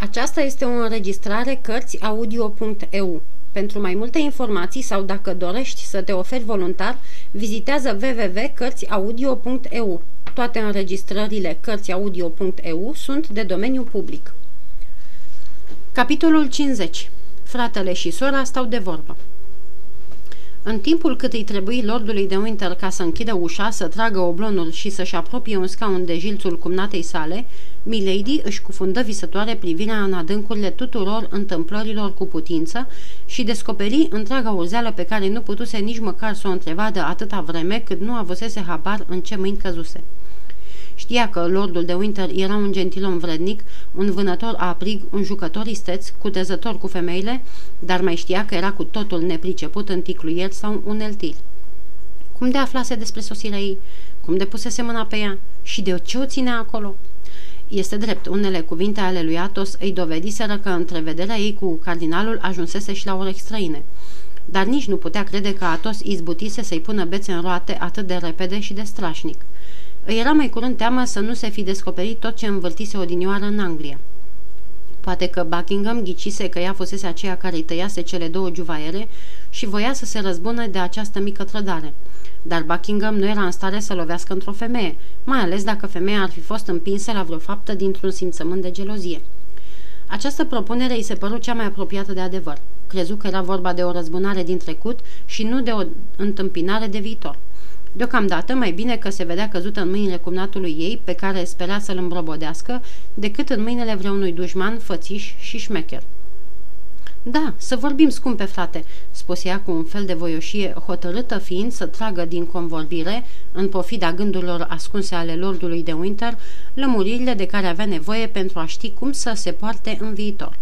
Aceasta este o înregistrare Cărțiaudio.eu. Pentru mai multe informații sau dacă dorești să te oferi voluntar, vizitează www.cărțiaudio.eu. Toate înregistrările Cărțiaudio.eu sunt de domeniu public. Capitolul 50. Fratele și sora stau de vorbă. În timpul cât îi trebuie lordului de Winter ca să închidă ușa, să tragă oblonul și să-și apropie un scaun de jilțul cumnatei sale, Milady își cufundă visătoare privirea în adâncurile tuturor întâmplărilor cu putință și descoperi întreaga urzeală pe care nu putuse nici măcar să o întrevadă atâta vreme cât nu avusese habar în ce mâini căzuse. Știa că lordul de Winter era un gentilom vrednic, un vânător aprig, un jucător isteț, cutezător cu femeile, dar mai știa că era cu totul nepriceput în ticluieri sau uneltiri. Cum de aflase despre sosirea ei? Cum de pusese mâna pe ea? Și de ce o ținea acolo? Este drept, unele cuvinte ale lui Atos îi dovediseră că întrevederea ei cu cardinalul ajunsese și la ore străine. Dar nici nu putea crede că Atos izbutise să-i pună bețe în roate atât de repede și de strașnic. Îi era mai curând teamă să nu se fi descoperit tot ce învârtise odinioară în Anglia. Poate că Buckingham ghicise că ea fusese aceea care îi tăiase cele două juvaiere și voia să se răzbună de această mică trădare. Dar Buckingham nu era în stare să lovească într-o femeie, mai ales dacă femeia ar fi fost împinsă la vreo faptă dintr-un simțământ de gelozie. Această propunere îi se păru cea mai apropiată de adevăr. Crezu că era vorba de o răzbunare din trecut și nu de o întâmpinare de viitor. Deocamdată, mai bine că se vedea căzută în mâinile cumnatului ei, pe care spera să-l îmbrobodească, decât în mâinile vreunui dușman fățiș și șmecher. Da, să vorbim, scumpe frate," spuse ea cu un fel de voioșie, hotărâtă fiind să tragă din convorbire, în pofida gândurilor ascunse ale lordului de Winter, lămuririle de care avea nevoie pentru a ști cum să se poarte în viitor.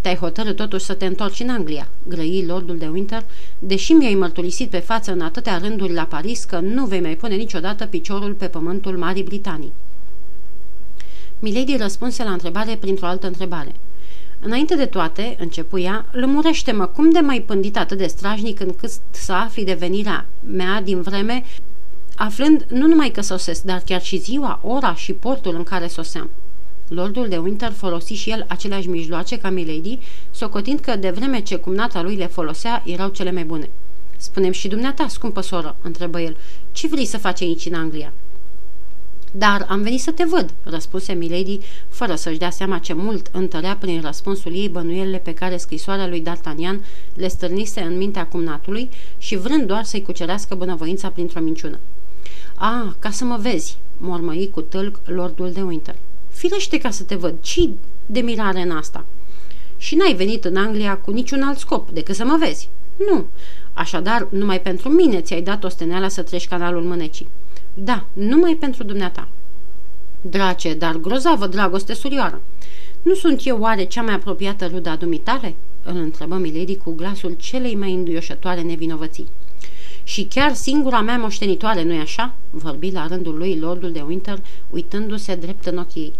Te-ai hotărât totuși să te întorci în Anglia, grăi lordul de Winter, deși mi-ai mărturisit pe față în atâtea rânduri la Paris că nu vei mai pune niciodată piciorul pe pământul Marii Britanii. Milady răspunse la întrebare printr-o altă întrebare. Înainte de toate, începu ea, lămurește-mă cum de mai pândit atât de strajnic încât să afli de venirea mea din vreme, aflând nu numai că sosesc, dar chiar și ziua, ora și portul în care soseam. Lordul de Winter folosi și el aceleași mijloace ca Milady, socotind că de vreme ce cumnata lui le folosea, erau cele mai bune. Spunem și dumneata, scumpă soră, întrebă el, ce vrei să faci aici în Anglia? Dar am venit să te văd, răspunse Milady, fără să-și dea seama ce mult întărea prin răspunsul ei bănuielile pe care scrisoarea lui D'Artagnan le stârnise în mintea cumnatului și vrând doar să-i cucerească bunăvoința printr-o minciună. A, ca să mă vezi, mormăi cu tâlc lordul de Winter. Firește ca să te văd, ci de mirare în asta. Și n-ai venit în Anglia cu niciun alt scop decât să mă vezi. Nu. Așadar, numai pentru mine ți-ai dat osteneala să treci canalul mânecii. Da, numai pentru dumneata. Drace, dar grozavă dragoste surioară. Nu sunt eu oare cea mai apropiată ruda dumitale? Îl întrebă Milady cu glasul celei mai înduioșătoare nevinovății. Și chiar singura mea moștenitoare, nu-i așa?" vorbi la rândul lui lordul de Winter, uitându-se drept în ochii ei.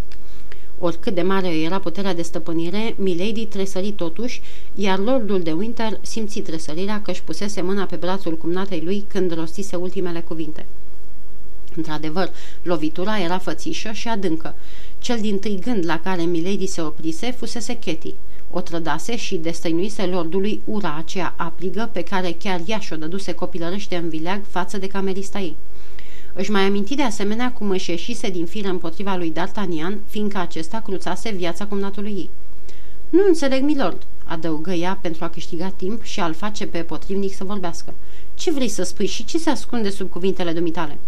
Oricât de mare era puterea de stăpânire, Milady tresări totuși, iar lordul de Winter simți tresărirea că își pusese mâna pe brațul cumnatei lui când rostise ultimele cuvinte. Într-adevăr, lovitura era fățișă și adâncă. Cel din tâi gând la care Milady se oprise fusese Ketty. O trădase și destăinuise lordului ura aceea aprigă pe care chiar ea și-o dăduse copilărește în vileag față de camerista ei. Își mai aminti de asemenea cum își ieșise din fire împotriva lui D'Artagnan, fiindcă acesta cruțase viața cumnatului ei. Nu înțeleg, milord," adăugă ea pentru a câștiga timp și a-l face pe potrivnic să vorbească. Ce vrei să spui și ce se ascunde sub cuvintele dumitale?"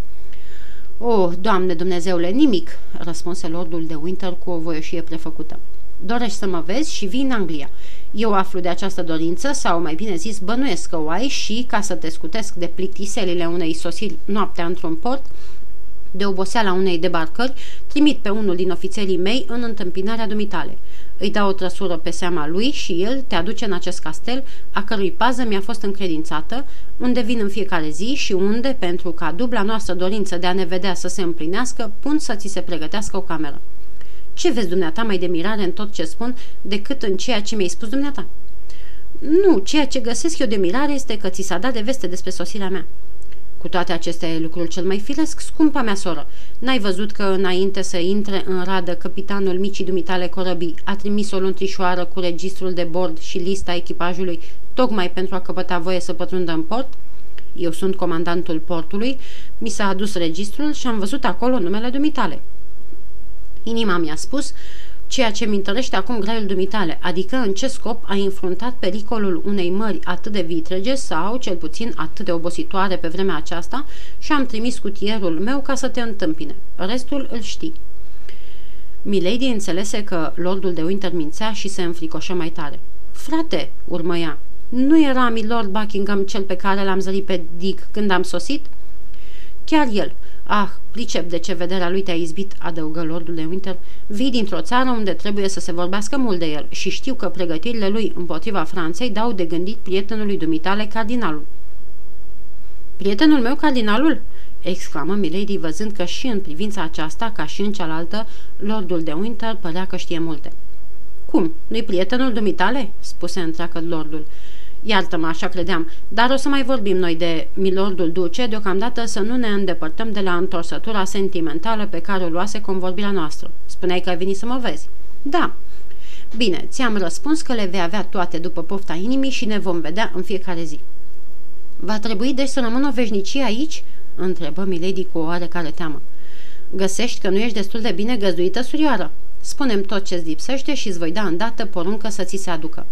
Oh, Doamne Dumnezeule, nimic!" răspunse lordul de Winter cu o voioșie prefăcută. Dorești să mă vezi și vii în Anglia. Eu aflu de această dorință, sau mai bine zis, bănuiesc că o ai și, ca să te scutesc de plictiselile unei sosiri noaptea într-un port, de oboseala unei debarcări, trimit pe unul din ofițerii mei în întâmpinarea dumitale. Îi dau o trăsură pe seama lui și el te aduce în acest castel, a cărui pază mi-a fost încredințată, unde vin în fiecare zi și unde, pentru ca dubla noastră dorință de a ne vedea să se împlinească, pun să ți se pregătească o cameră. Ce vezi dumneata mai de mirare în tot ce spun decât în ceea ce mi-ai spus dumneata? Nu, ceea ce găsesc eu de mirare este că ți s-a dat de veste despre sosirea mea. Cu toate acestea e lucrul cel mai firesc, scumpa mea soră. N-ai văzut că înainte să intre în radă capitanul micii dumitale corăbii a trimis o luntrișoară cu registrul de bord și lista echipajului tocmai pentru a căpăta voie să pătrundă în port? Eu sunt comandantul portului, mi s-a adus registrul și am văzut acolo numele dumitale. Inima mi-a spus ceea ce mi întărește acum graiul dumitale, adică în ce scop ai înfruntat pericolul unei mări atât de vitrege sau, cel puțin, atât de obositoare pe vremea aceasta și am trimis cutierul meu ca să te întâmpine. Restul îl știi. Milady înțelese că lordul de Winter mințea și se înfricoșă mai tare. Frate, urmă ea, nu era Milord Buckingham cel pe care l-am zărit pe Dick când am sosit? Chiar el. Ah, pricep de ce vederea lui te-a izbit, adăugă lordul de Winter. Vii dintr-o țară unde trebuie să se vorbească mult de el și știu că pregătirile lui împotriva Franței dau de gândit prietenului dumitale cardinalul. Prietenul meu cardinalul? exclamă Milady văzând că și în privința aceasta, ca și în cealaltă, lordul de Winter părea că știe multe. Cum? Nu-i prietenul dumitale?" spuse întreagă lordul. Iartă-mă, așa credeam, dar o să mai vorbim noi de milordul duce, deocamdată să nu ne îndepărtăm de la întorsătura sentimentală pe care o luase convorbirea noastră. Spuneai că ai venit să mă vezi. Da. Bine, ți-am răspuns că le vei avea toate după pofta inimii și ne vom vedea în fiecare zi. Va trebui deci să rămân o veșnicie aici?" întrebă Milady cu o oarecare teamă. Găsești că nu ești destul de bine găzduită, surioară? Spunem tot ce-ți lipsește și îți voi da îndată poruncă să ți se aducă.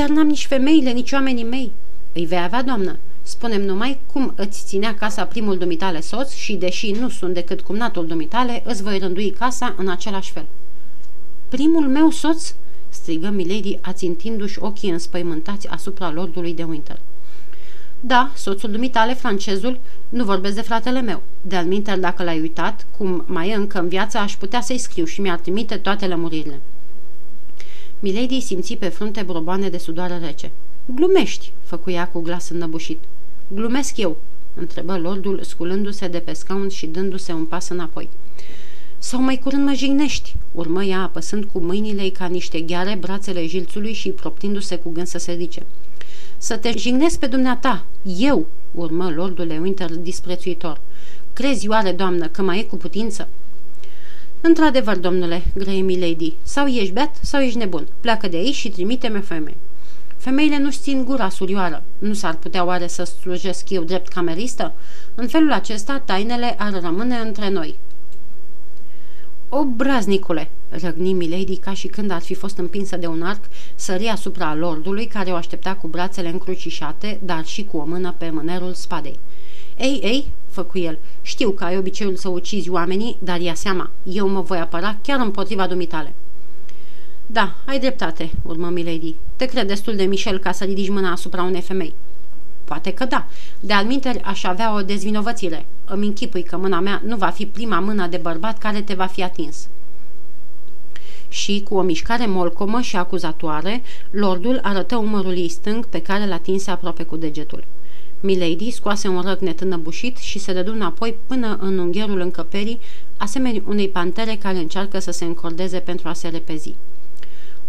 Dar n-am nici femeile, nici oamenii mei. Îi vei avea, doamnă. Spunem numai cum îți ținea casa primul dumitale soț și, deși nu sunt decât cumnatul dumitale, îți voi rândui casa în același fel. Primul meu soț? strigă Milady, ațintindu-și ochii înspăimântați asupra lordului de Winter. Da, soțul dumitale, francezul, nu vorbesc de fratele meu. De-al dacă l-ai uitat, cum mai e încă în viață, aș putea să-i scriu și mi-ar trimite toate lămuririle. Milady simți pe frunte broboane de sudoare rece. Glumești, făcuia cu glas înnăbușit. Glumesc eu, întrebă lordul, sculându-se de pe scaun și dându-se un pas înapoi. Sau mai curând mă jignești, urmă ea apăsând cu mâinile ca niște gheare brațele jilțului și proptindu-se cu gând să se ridice. Să te jignesc pe dumneata, eu, urmă lordul Winter disprețuitor. Crezi oare, doamnă, că mai e cu putință? Într-adevăr, domnule, grăie Milady, sau ești beat, sau ești nebun. Pleacă de aici și trimite-mi femei. Femeile nu-și țin gura surioară. Nu s-ar putea oare să slujesc eu drept cameristă? În felul acesta, tainele ar rămâne între noi. O, braznicule!" răgni Milady ca și când ar fi fost împinsă de un arc, sări asupra lordului care o aștepta cu brațele încrucișate, dar și cu o mână pe mânerul spadei. Ei, ei, făcu el, știu că ai obiceiul să ucizi oamenii, dar ia seama, eu mă voi apăra chiar împotriva dumitale. Da, ai dreptate, urmă Milady. Te cred destul de Michel ca să ridici mâna asupra unei femei. Poate că da. De alminteri aș avea o dezvinovățire. Îmi închipui că mâna mea nu va fi prima mână de bărbat care te va fi atins. Și, cu o mișcare molcomă și acuzatoare, lordul arătă umărul ei stâng pe care l atinse aproape cu degetul. Milady scoase un răgnet înăbușit și se dădu înapoi până în ungherul încăperii, asemenea unei pantere care încearcă să se încordeze pentru a se repezi.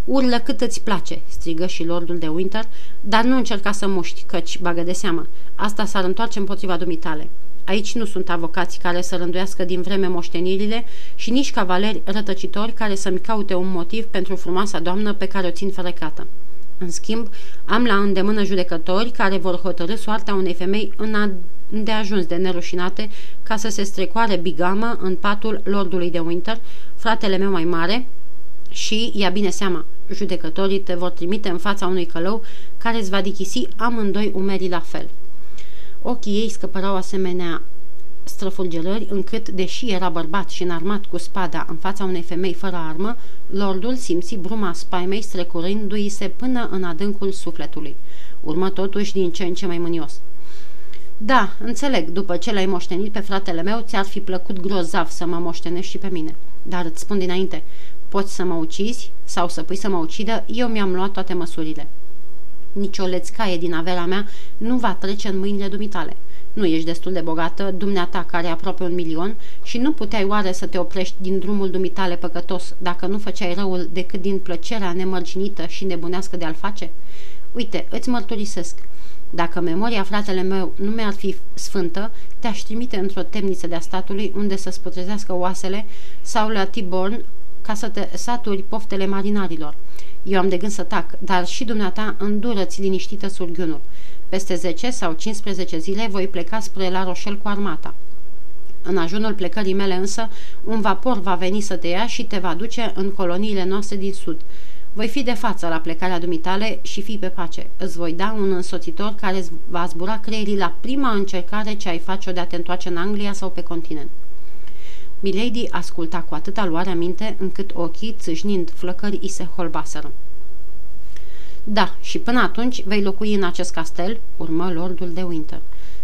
Urlă cât îți place, strigă și lordul de Winter, dar nu încerca să muști, căci, bagă de seamă, asta s-ar întoarce împotriva dumitale. Aici nu sunt avocați care să rânduiască din vreme moștenirile și nici cavaleri rătăcitori care să-mi caute un motiv pentru frumoasa doamnă pe care o țin ferecată. În schimb, am la îndemână judecători care vor hotărâ soarta unei femei îndeajuns de nerușinate ca să se strecoare bigamă în patul lordului de Winter, fratele meu mai mare, și, ia bine seama, judecătorii te vor trimite în fața unui călău care îți va dichisi amândoi umerii la fel. Ochii ei scăpărau asemenea străfulgerări încât, deși era bărbat și înarmat cu spada în fața unei femei fără armă, lordul simți bruma spaimei strecurându-i se până în adâncul sufletului. Urmă totuși din ce în ce mai mânios. Da, înțeleg, după ce l-ai moștenit pe fratele meu, ți-ar fi plăcut grozav să mă moștenești și pe mine. Dar îți spun dinainte, poți să mă ucizi sau să pui să mă ucidă, eu mi-am luat toate măsurile. Nici o lețcaie din averea mea nu va trece în mâinile dumitale. Nu ești destul de bogată, dumneata care e aproape un milion, și nu puteai oare să te oprești din drumul dumitale păcătos dacă nu făceai răul decât din plăcerea nemărginită și nebunească de a-l face? Uite, îți mărturisesc. Dacă memoria, fratele meu, nu mi-ar fi sfântă, te-aș trimite într-o temniță de-a statului unde să sputrezească oasele sau la Tiborn ca să te saturi poftele marinarilor. Eu am de gând să tac, dar și dumneata îndură-ți liniștită surghiunul. Peste 10 sau 15 zile voi pleca spre La Rochelle cu armata. În ajunul plecării mele însă, un vapor va veni să te ia și te va duce în coloniile noastre din sud. Voi fi de față la plecarea dumitale și fi pe pace. Îți voi da un însoțitor care îți va zbura creierii la prima încercare ce ai face-o de a te întoarce în Anglia sau pe continent. Milady asculta cu atâta luare minte încât ochii, țâșnind flăcări, i se holbaseră. Da, și până atunci vei locui în acest castel, urmă lordul de Winter.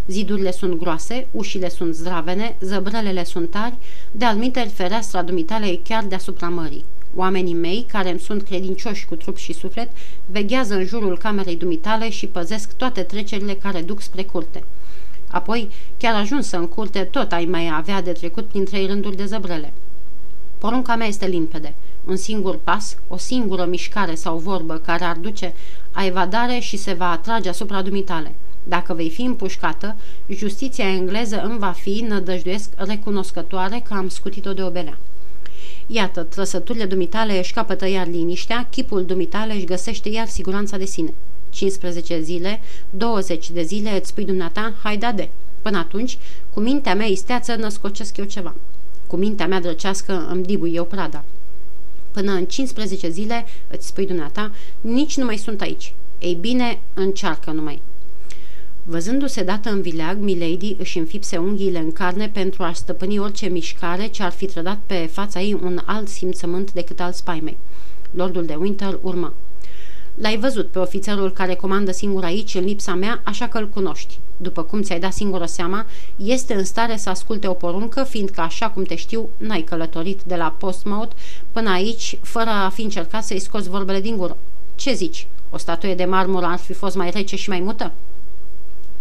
Zidurile sunt groase, ușile sunt zdravene, zăbrelele sunt tari, de alminteri fereastra dumitale e chiar deasupra mării. Oamenii mei, care îmi sunt credincioși cu trup și suflet, veghează în jurul camerei dumitale și păzesc toate trecerile care duc spre curte. Apoi, chiar ajunsă în curte, tot ai mai avea de trecut prin trei rânduri de zăbrele. Porunca mea este limpede. Un singur pas, o singură mișcare sau vorbă care ar duce a evadare și se va atrage asupra dumitale. Dacă vei fi împușcată, justiția engleză îmi va fi, nădăjduiesc, recunoscătoare că am scutit-o de obelea. Iată, trăsăturile dumitale își capătă iar liniștea, chipul dumitale își găsește iar siguranța de sine. 15 zile, 20 de zile îți spui dumneata, hai da de. Până atunci, cu mintea mea isteață născocesc eu ceva. Cu mintea mea drăcească îmi dibui eu prada. Până în 15 zile, îți spui dumneata, nici nu mai sunt aici. Ei bine, încearcă numai. Văzându-se dată în vileag, Milady își înfipse unghiile în carne pentru a stăpâni orice mișcare ce ar fi trădat pe fața ei un alt simțământ decât al spaimei. Lordul de Winter urmă. L-ai văzut pe ofițerul care comandă singur aici, în lipsa mea, așa că îl cunoști. După cum ți-ai dat singură seama, este în stare să asculte o poruncă, fiindcă, așa cum te știu, n-ai călătorit de la Postmouth până aici, fără a fi încercat să-i scoți vorbele din gură. Ce zici? O statuie de marmură ar fi fost mai rece și mai mută?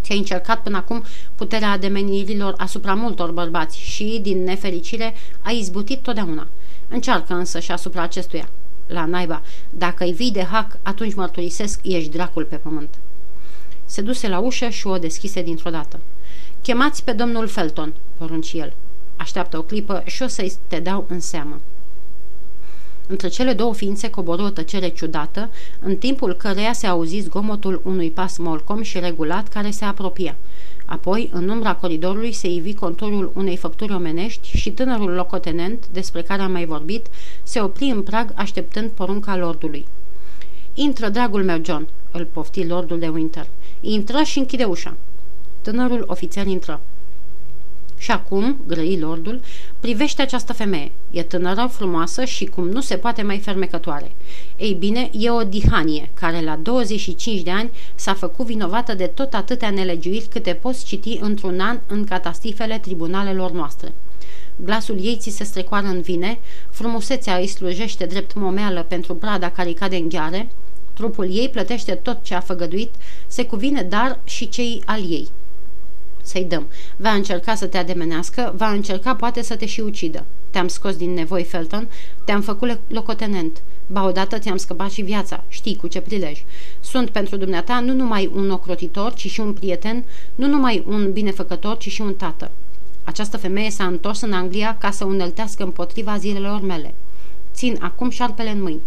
Ți-ai încercat până acum puterea ademenirilor asupra multor bărbați și, din nefericire, ai izbutit totdeauna. Încearcă însă și asupra acestuia. La naiba, dacă îi vii de hac, atunci mărturisesc, ești dracul pe pământ. Se duse la ușă și o deschise dintr-o dată. Chemați pe domnul Felton, porunci el. Așteaptă o clipă și o să-i te dau în seamă. Între cele două ființe coboră o tăcere ciudată, în timpul căreia se auzi zgomotul unui pas molcom și regulat care se apropia. Apoi, în umbra coridorului, se ivi conturul unei făpturi omenești și tânărul locotenent, despre care am mai vorbit, se opri în prag așteptând porunca lordului. Intră, dragul meu, John!" îl pofti lordul de Winter. Intră și închide ușa." Tânărul ofițer intră. Și acum, grăi lordul, privește această femeie. E tânără, frumoasă și cum nu se poate mai fermecătoare. Ei bine, e o dihanie care la 25 de ani s-a făcut vinovată de tot atâtea nelegiuiri câte poți citi într-un an în catastifele tribunalelor noastre. Glasul ei ți se strecoară în vine, frumusețea îi slujește drept momeală pentru brada care îi cade în gheare, trupul ei plătește tot ce a făgăduit, se cuvine dar și cei al ei să-i dăm. Va încerca să te ademenească, va încerca poate să te și ucidă. Te-am scos din nevoi, Felton, te-am făcut locotenent. Ba odată ți-am scăpat și viața, știi cu ce prilej. Sunt pentru dumneata nu numai un ocrotitor, ci și un prieten, nu numai un binefăcător, ci și un tată. Această femeie s-a întors în Anglia ca să uneltească împotriva zilelor mele. Țin acum șarpele în mâini.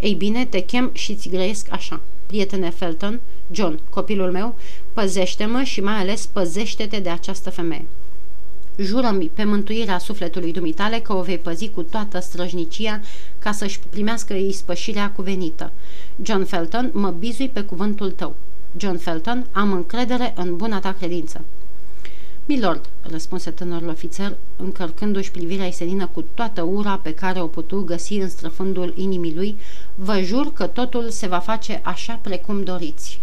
Ei bine, te chem și ți grăiesc așa. Prietene Felton, John, copilul meu, păzește-mă și mai ales păzește-te de această femeie. Jură-mi pe mântuirea sufletului dumitale că o vei păzi cu toată străjnicia ca să-și primească ispășirea cuvenită. John Felton, mă bizui pe cuvântul tău. John Felton, am încredere în buna ta credință. Milord, răspunse tânărul ofițer, încărcându-și privirea senină cu toată ura pe care o putu găsi în străfundul inimii lui, vă jur că totul se va face așa precum doriți.